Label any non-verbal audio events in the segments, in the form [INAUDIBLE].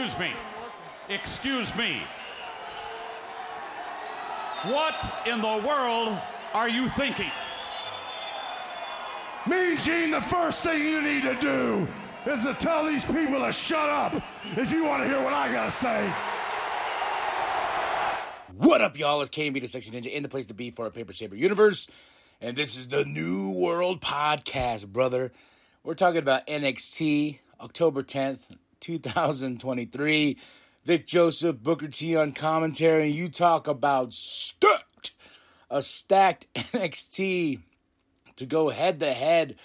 Excuse me. Excuse me. What in the world are you thinking? Me, Gene, the first thing you need to do is to tell these people to shut up if you want to hear what I gotta say. What up, y'all? It's KB the Sexy Ninja in the place to be for a Paper Saber universe. And this is the New World Podcast, brother. We're talking about NXT, October 10th, 2023. Vic Joseph, Booker T on commentary. You talk about stacked, a stacked [LAUGHS] NXT to go head to head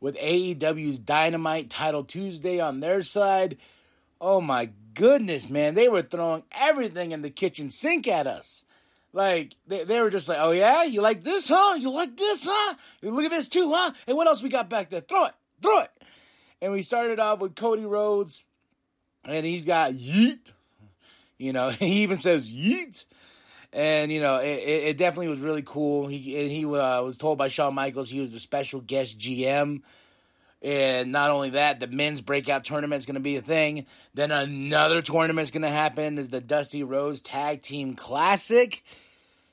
with AEW's Dynamite Title Tuesday on their side. Oh my goodness, man. They were throwing everything in the kitchen sink at us. Like, they, they were just like, oh yeah? You like this, huh? You like this, huh? Look at this too, huh? And what else we got back there? Throw it, throw it. And we started off with Cody Rhodes, and he's got yeet. You know, [LAUGHS] he even says yeet. And, you know, it, it definitely was really cool. He, and he uh, was told by Shawn Michaels he was the special guest GM. And not only that, the men's breakout tournament is going to be a thing. Then another tournament is going to happen is the Dusty Rhodes Tag Team Classic.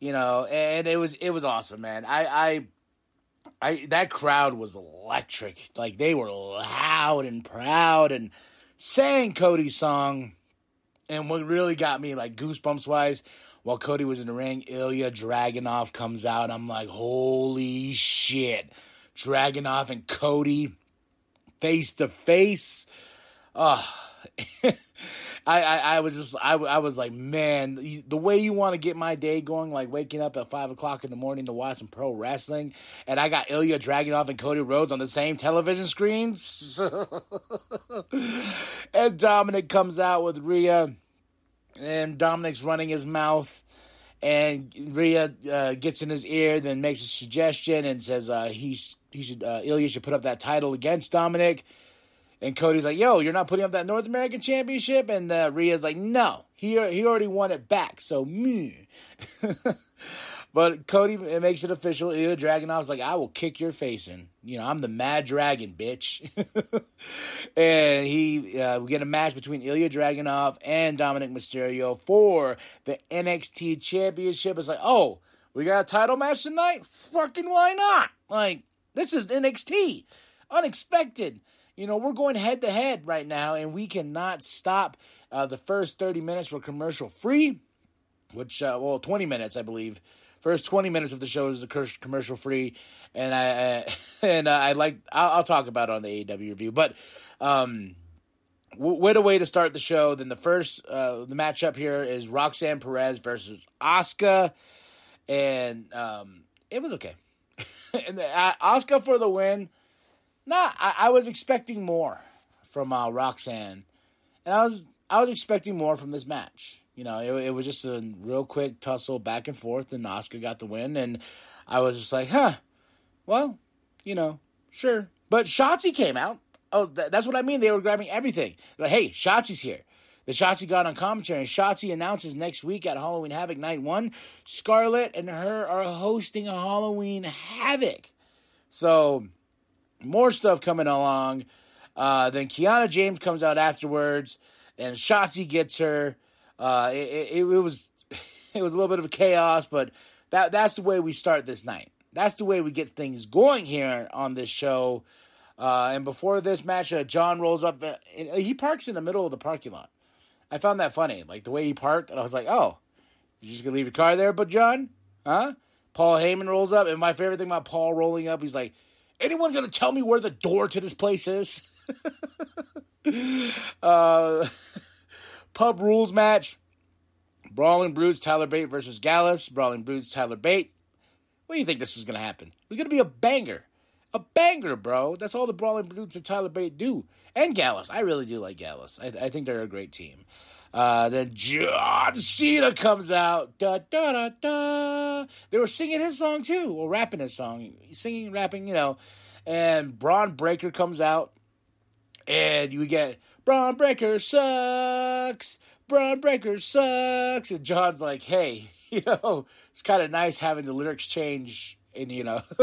You know, and it was it was awesome, man. I I I that crowd was electric. Like they were loud and proud and sang Cody's song. And what really got me like goosebumps wise, while Cody was in the ring, Ilya Dragunov comes out. I'm like, holy shit. Dragunov and Cody face to face. Oh, [LAUGHS] I, I, I was just, I, I was like, man, the way you want to get my day going, like waking up at five o'clock in the morning to watch some pro wrestling, and I got Ilya Dragunov and Cody Rhodes on the same television screens. [LAUGHS] and Dominik comes out with Rhea, and Dominik's running his mouth. And Rhea uh, gets in his ear, then makes a suggestion and says uh, he he should uh, Ilya should put up that title against Dominik. And Cody's like, "Yo, you're not putting up that North American Championship." And uh, Rhea's like, "No, he he already won it back, so me." [LAUGHS] but Cody it makes it official. Ilya Dragunov's like, "I will kick your face in." You know, I'm the Mad Dragon, bitch. [LAUGHS] and he uh, we get a match between Ilya Dragunov and Dominik Mysterio for the NXT Championship. It's like, oh, we got a title match tonight. Fucking why not? Like, this is NXT. Unexpected. You know, we're going head to head right now, and we cannot stop. Uh, the first 30 minutes were commercial free, which, uh, well, 20 minutes, I believe. First 20 minutes of the show is commercial free, and I uh, [LAUGHS] and uh, I like I'll, I'll, talk about it on the AEW review. But um, what a way to start the show! Then the first uh, the matchup here is Roxanne Perez versus Asuka, and um, it was okay. [LAUGHS] and Asuka for the win. Nah, I, I was expecting more from uh, Roxanne, and I was I was expecting more from this match. You know, it, it was just a real quick tussle back and forth, and Asuka got the win, and I was just like, huh, well, you know, sure. But Shotzi came out. Oh, th- that's what I mean. They were grabbing everything. Like, hey, Shotzi's here. The Shotzi got on commentary, and Shotzi announces next week at Halloween Havoc Night 1, Scarlett and her are hosting a Halloween Havoc. So, more stuff coming along. Uh, then Kiana James comes out afterwards, and Shotzi gets her. Uh, it, it, it, was [LAUGHS] it was a little bit of a chaos, but that that's the way we start this night. That's the way we get things going here on this show. Uh, and before this match, uh, John rolls up. Uh, and he parks in the middle of the parking lot. I found that funny, like the way he parked, and I was like, "Oh, you're just gonna leave your car there?" But John, huh? Paul Heyman rolls up, and my favorite thing about Paul rolling up, he's like, anyone going to tell me where the door to this place is? [LAUGHS] uh, [LAUGHS] pub rules match. Brawling Brutes, Tyler Bate versus Gallus. Brawling Brutes, Tyler Bate. What do you think this was going to happen? It was going to be a banger. A banger, bro. That's all the Brawling Brutes and Tyler Bate do. And Gallus. I really do like Gallus. I, I think they're a great team. Uh, then John Cena comes out. Da, da, da, da. They were singing his song too, or rapping his song. Singing, rapping, you know. And Bron Breakker comes out. And you get Bron Breakker sucks. Bron Breakker sucks. And John's like, hey, [LAUGHS] you know, it's kind of nice having the lyrics change. And, you know, [LAUGHS]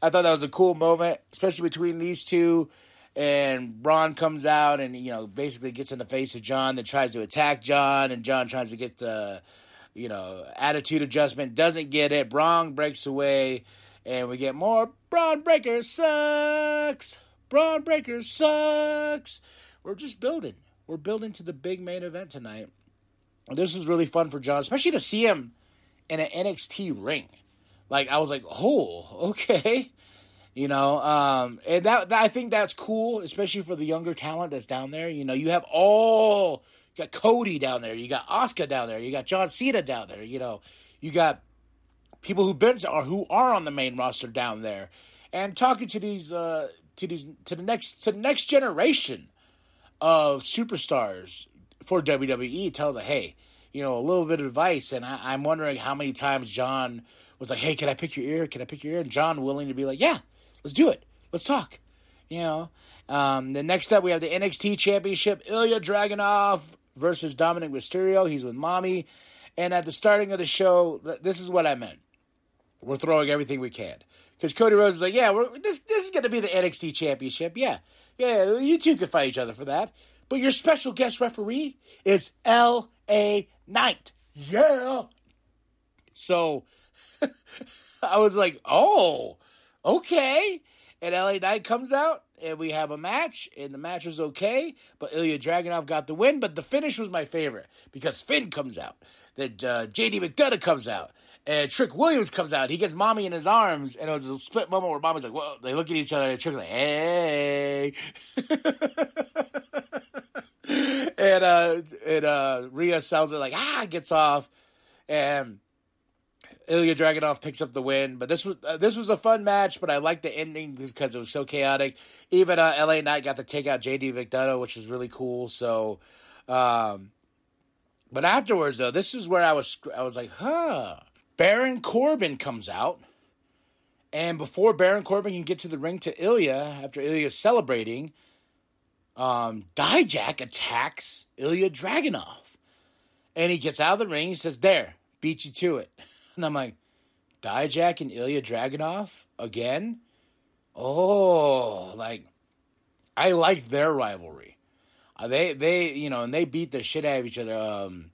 I thought that was a cool moment, especially between these two. And Bron comes out and you know basically gets in the face of John that tries to attack John, and John tries to get the you know attitude adjustment, doesn't get it. Bron breaks away, and we get more Bron Breakker sucks. Bron Breakker sucks. We're just building. We're building to the big main event tonight. This was really fun for John, especially to see him in an NXT ring. Like I was like, oh, okay. You know, um, and that, that I think that's cool, especially for the younger talent that's down there. You know, you have all you got Cody down there, you got Asuka down there, you got John Cena down there. You know, you got people who've been or who are on the main roster down there, and talking to these uh, to these to the next to the next generation of superstars for WWE. Tell them, hey, you know, a little bit of advice. And I, I'm wondering how many times John was like, hey, can I pick your ear? Can I pick your ear? And John willing to be like, yeah, let's do it. Let's talk. You know, um, the next up we have the NXT Championship: Ilya Dragunov versus Dominik Mysterio. He's with Mommy, and at the starting of the show, this is what I meant. We're throwing everything we can because Cody Rhodes is like, yeah, this this is going to be the NXT Championship. Yeah, yeah, you two can fight each other for that. But your special guest referee is L.A. Knight. Yeah. So [LAUGHS] I was like, oh, okay. And LA Knight comes out, and we have a match, and the match was okay, but Ilya Dragunov got the win. But the finish was my favorite because Finn comes out, that uh, JD McDonagh comes out, and Trick Williams comes out. He gets Mommy in his arms, and it was a split moment where Mommy's like, "Well," they look at each other, and Trick's like, "Hey," [LAUGHS] and uh, and uh, Rhea sounds like ah, gets off, and Ilya Dragunov picks up the win. But this was uh, this was a fun match. But I liked the ending because it was so chaotic. Even uh, LA Knight got to take out JD McDonagh, which was really cool. So, um, but afterwards though, this is where I was I was like, huh. Baron Corbin comes out. And before Baron Corbin can get to the ring to Ilya, after Ilya's celebrating, um, Dijak attacks Ilya Dragunov. And he gets out of the ring. He says, There, beat you to it. [LAUGHS] [LAUGHS] And I'm like, Dijak and Ilya Dragunov again? Oh, like I like their rivalry. Uh, they they you know and they beat the shit out of each other um,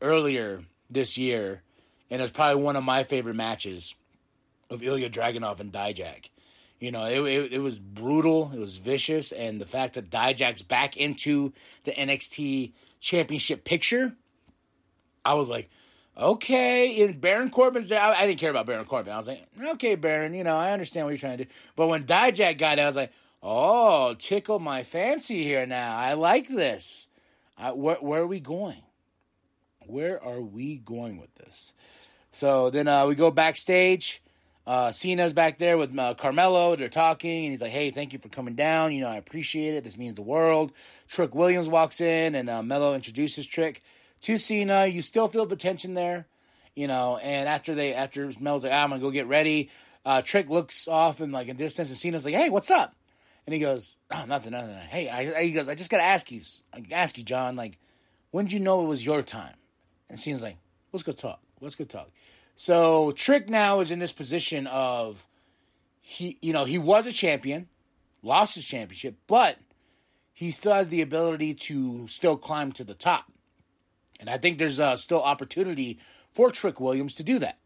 earlier this year, and it's probably one of my favorite matches of Ilya Dragunov and Dijak. You know, it, it, it was brutal, it was vicious, and the fact that Dijak's back into the NXT championship picture, I was like, okay, and Baron Corbin's there. I, I, didn't care about Baron Corbin. I was like, okay, Baron, you know, I understand what you're trying to do. But when Dijak got it, I was like, oh, tickle my fancy here now. I like this. I, where, where are we going? Where are we going with this? So then uh, we go backstage. Uh, Cena's back there with uh, Carmelo. They're talking, and he's like, "Hey, thank you for coming down. You know, I appreciate it. This means the world." Trick Williams walks in, and uh, Melo introduces Trick to Cena. You still feel the tension there, you know. And after they, after Mel's like, ah, I'm gonna go get ready. Uh, Trick looks off in like a distance, and Cena's like, "Hey, what's up?" And he goes, "Oh, nothing, nothing." Hey, I, he goes, "I just gotta ask you, ask you, John. Like, when did you know it was your time?" And Cena's like, "Let's go talk. Let's go talk." So Trick now is in this position of he, you know, he was a champion, lost his championship, but he still has the ability to still climb to the top. And I think there's uh, still opportunity for Trick Williams to do that.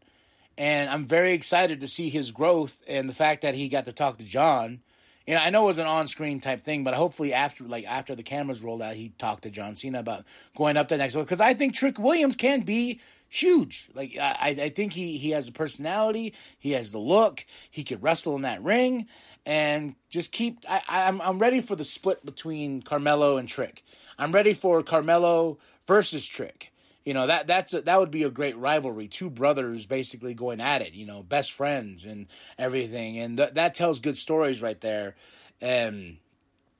And I'm very excited to see his growth and the fact that he got to talk to John. And I know it was an on-screen type thing, but hopefully after like after the cameras rolled out, he talked to John Cena about going up the next one because I think Trick Williams can be huge. Like I, I think he he has the personality, he has the look, he could wrestle in that ring, and just keep. I, I'm I'm ready for the split between Carmelo and Trick. I'm ready for Carmelo versus Trick. You know that that's a, that would be a great rivalry. Two brothers basically going at it. You know, best friends and everything, and th- that tells good stories right there. And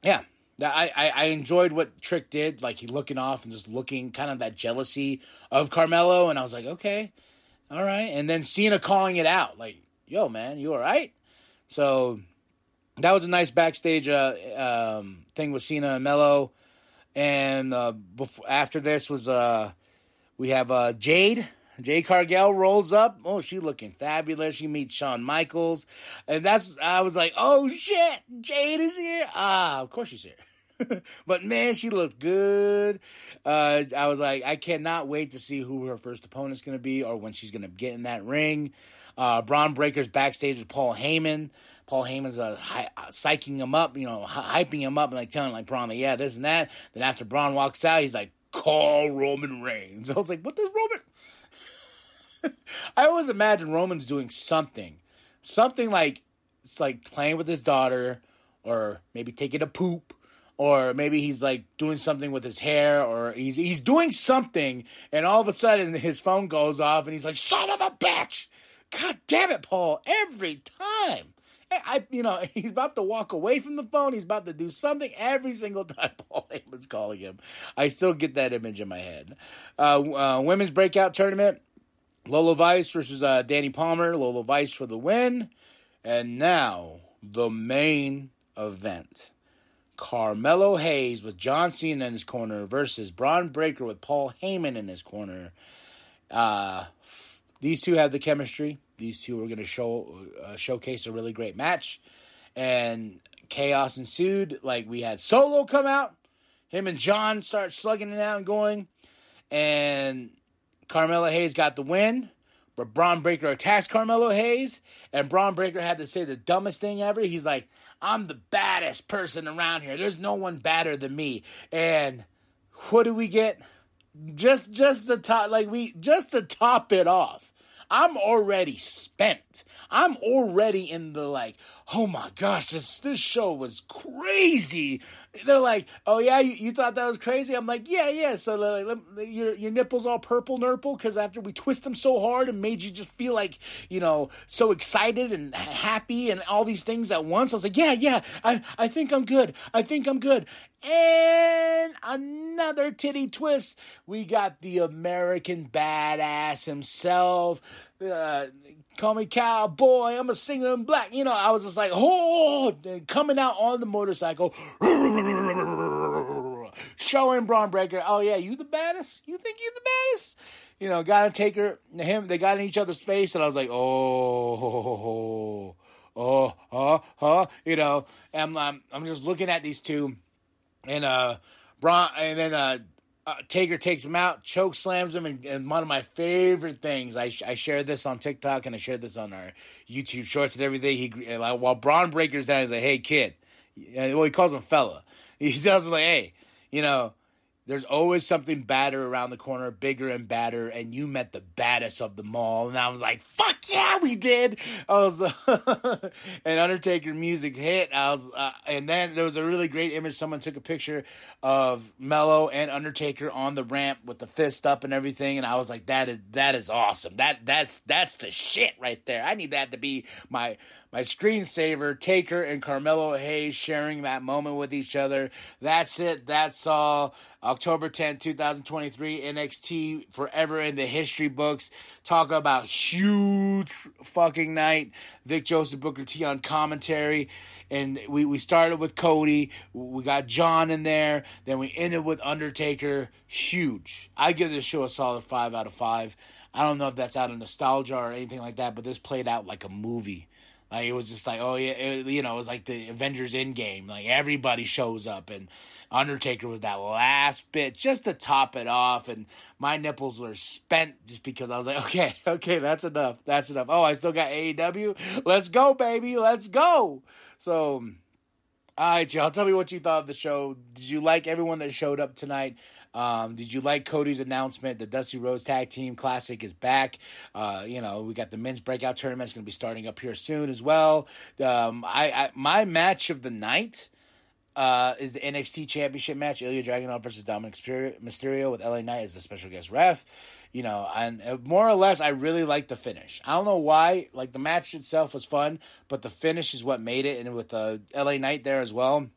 yeah, I, I, I enjoyed what Trick did. Like he looking off and just looking kind of that jealousy of Carmelo, and I was like, okay, all right. And then Cena calling it out, like, yo, man, you all right? So that was a nice backstage uh, um, thing with Cena and Melo. And uh, before, after this was uh, we have uh, Jade. Jade Cargill rolls up. Oh, she looking fabulous. She meets Shawn Michaels, and that's I was like, oh shit, Jade is here. Ah, of course she's here. [LAUGHS] but man, she looked good. Uh, I was like, I cannot wait to see who her first opponent's going to be or when she's going to get in that ring. Uh, Bron Breakker's backstage with Paul Heyman. Paul Heyman's uh, uh, psyching him up, you know, hy- hyping him up and like telling like Bron, like, yeah, this and that. Then after Bron walks out, he's like, call Roman Reigns. [LAUGHS] I was like, what does Roman? [LAUGHS] I always imagine Roman's doing something, something like it's like playing with his daughter, or maybe taking a poop, or maybe he's like doing something with his hair, or he's he's doing something, and all of a sudden his phone goes off, and he's like, "Son of a bitch!" God damn it, Paul! Every time. I, you know, [LAUGHS] he's about to walk away from the phone. He's about to do something every single [LAUGHS] time Paul Heyman's calling him. I still get that image in my head. Uh, uh, women's breakout tournament: Lola Vice versus uh, Dani Palmer. Lola Vice for the win. And now the main event: Carmelo Hayes with John Cena in his corner versus Bron Breakker with Paul Heyman in his corner. Uh, these two have the chemistry. These two were going to show uh, showcase a really great match, and chaos ensued. Like we had Solo come out, him and John start slugging it out and going, and Carmelo Hayes got the win. But Bron Breakker attacks Carmelo Hayes, and Bron Breakker had to say the dumbest thing ever. He's like, "I'm the baddest person around here. There's no one badder than me." And what do we get? Just, just to top, like we, just to top it off I'm already spent. I'm already in the like, oh my gosh, this this show was crazy. They're like, oh yeah, you, you thought that was crazy? I'm like, yeah, yeah. So like, your your nipples all purple nurple because after we twist them so hard and made you just feel like you know so excited and happy and all these things at once. I was like, yeah, yeah. I I think I'm good. I think I'm good. And another titty twist. We got the American badass himself. Uh, call me cowboy. I'm a singer in black. You know, I was just like, oh, coming out on the motorcycle, showing Bron Breakker. Oh yeah, you the baddest? You think you the baddest? You know, got to take her, him. They got in each other's face, and I was like, oh, oh, huh, huh. You know, and I'm, I'm just looking at these two and uh, Bron, and then uh, uh, Taker takes him out, choke slams him, and, and one of my favorite things. I I shared this on TikTok and I shared this on our YouTube Shorts and everything. He like, while Bron Breakker's down, he's like, "Hey kid," well he calls him fella. [LAUGHS] He tells him like, "Hey, you know." There's always something badder around the corner, bigger and badder, and you met the baddest of them all. And I was like, "Fuck yeah, we did!" I was, [LAUGHS] and Undertaker music hit. I was, uh, and then there was a really great image. Someone took a picture of Melo and Undertaker on the ramp with the fist up and everything, and I was like, "That is that is awesome. That that's that's the shit right there. I need that to be my my screensaver, Taker and Carmelo Hayes sharing that moment with each other. That's it. That's all. October 10, 2023, NXT forever in the history books. Talk about huge fucking night. Vic Joseph Booker T on commentary. And we, we started with Cody. We got John in there. Then we ended with Undertaker. Huge. I give this show a solid five out of five. I don't know if that's out of nostalgia or anything like that, but this played out like a movie. Like it was just like, oh yeah, it, you know, it was like the Avengers Endgame. Like everybody shows up, and Undertaker was that last bit just to top it off. And my nipples were spent just because I was like, okay, [LAUGHS] okay, that's enough, that's enough. Oh, I still got AEW. Let's go, baby, let's go. So, all right, y'all, tell me what you thought of the show. Did you like everyone that showed up tonight? Um, did you like Cody's announcement? The Dusty Rhodes Tag Team Classic is back. Uh, you know, we got the men's breakout tournament is going to be starting up here soon as well. Um, I, I my match of the night uh, is the NXT Championship match: Ilya Dragunov versus Dominik Mysterio with LA Knight as the special guest ref. You know, and uh, more or less, I really like the finish. I don't know why. Like the match itself was fun, but the finish is what made it, and with the LA Knight there as well.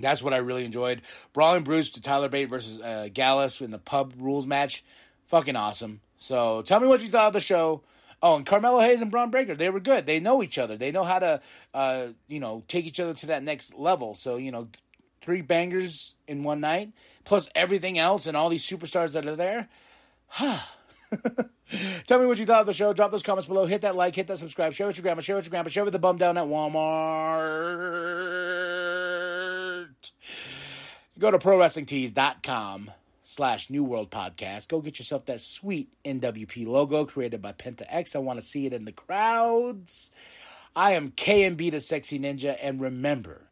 That's what I really enjoyed. Brawling Brutes to Tyler Bate versus uh, Gallus in the pub rules match. Fucking awesome. So tell me what you thought of the show. Oh, and Carmelo Hayes and Bron Breakker, they were good. They know each other. They know how to, uh, you know, take each other to that next level. So, you know, three bangers in one night, plus everything else and all these superstars that are there. [SIGHS] Tell me what you thought of the show. Drop those comments below. Hit that like, hit that subscribe. Share with your grandma, share with your grandpa, share with the bum down at Walmart. Go to prowrestlingtees.com slash New World Podcast. Go get yourself that sweet NWP logo created by Penta X. I want to see it in the crowds. I am KMB the Sexy Ninja, and remember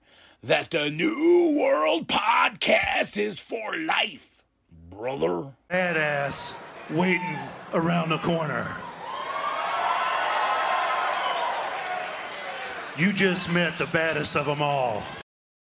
that the New World Podcast is for life, brother. Badass waiting around the corner. You just met the baddest of them all.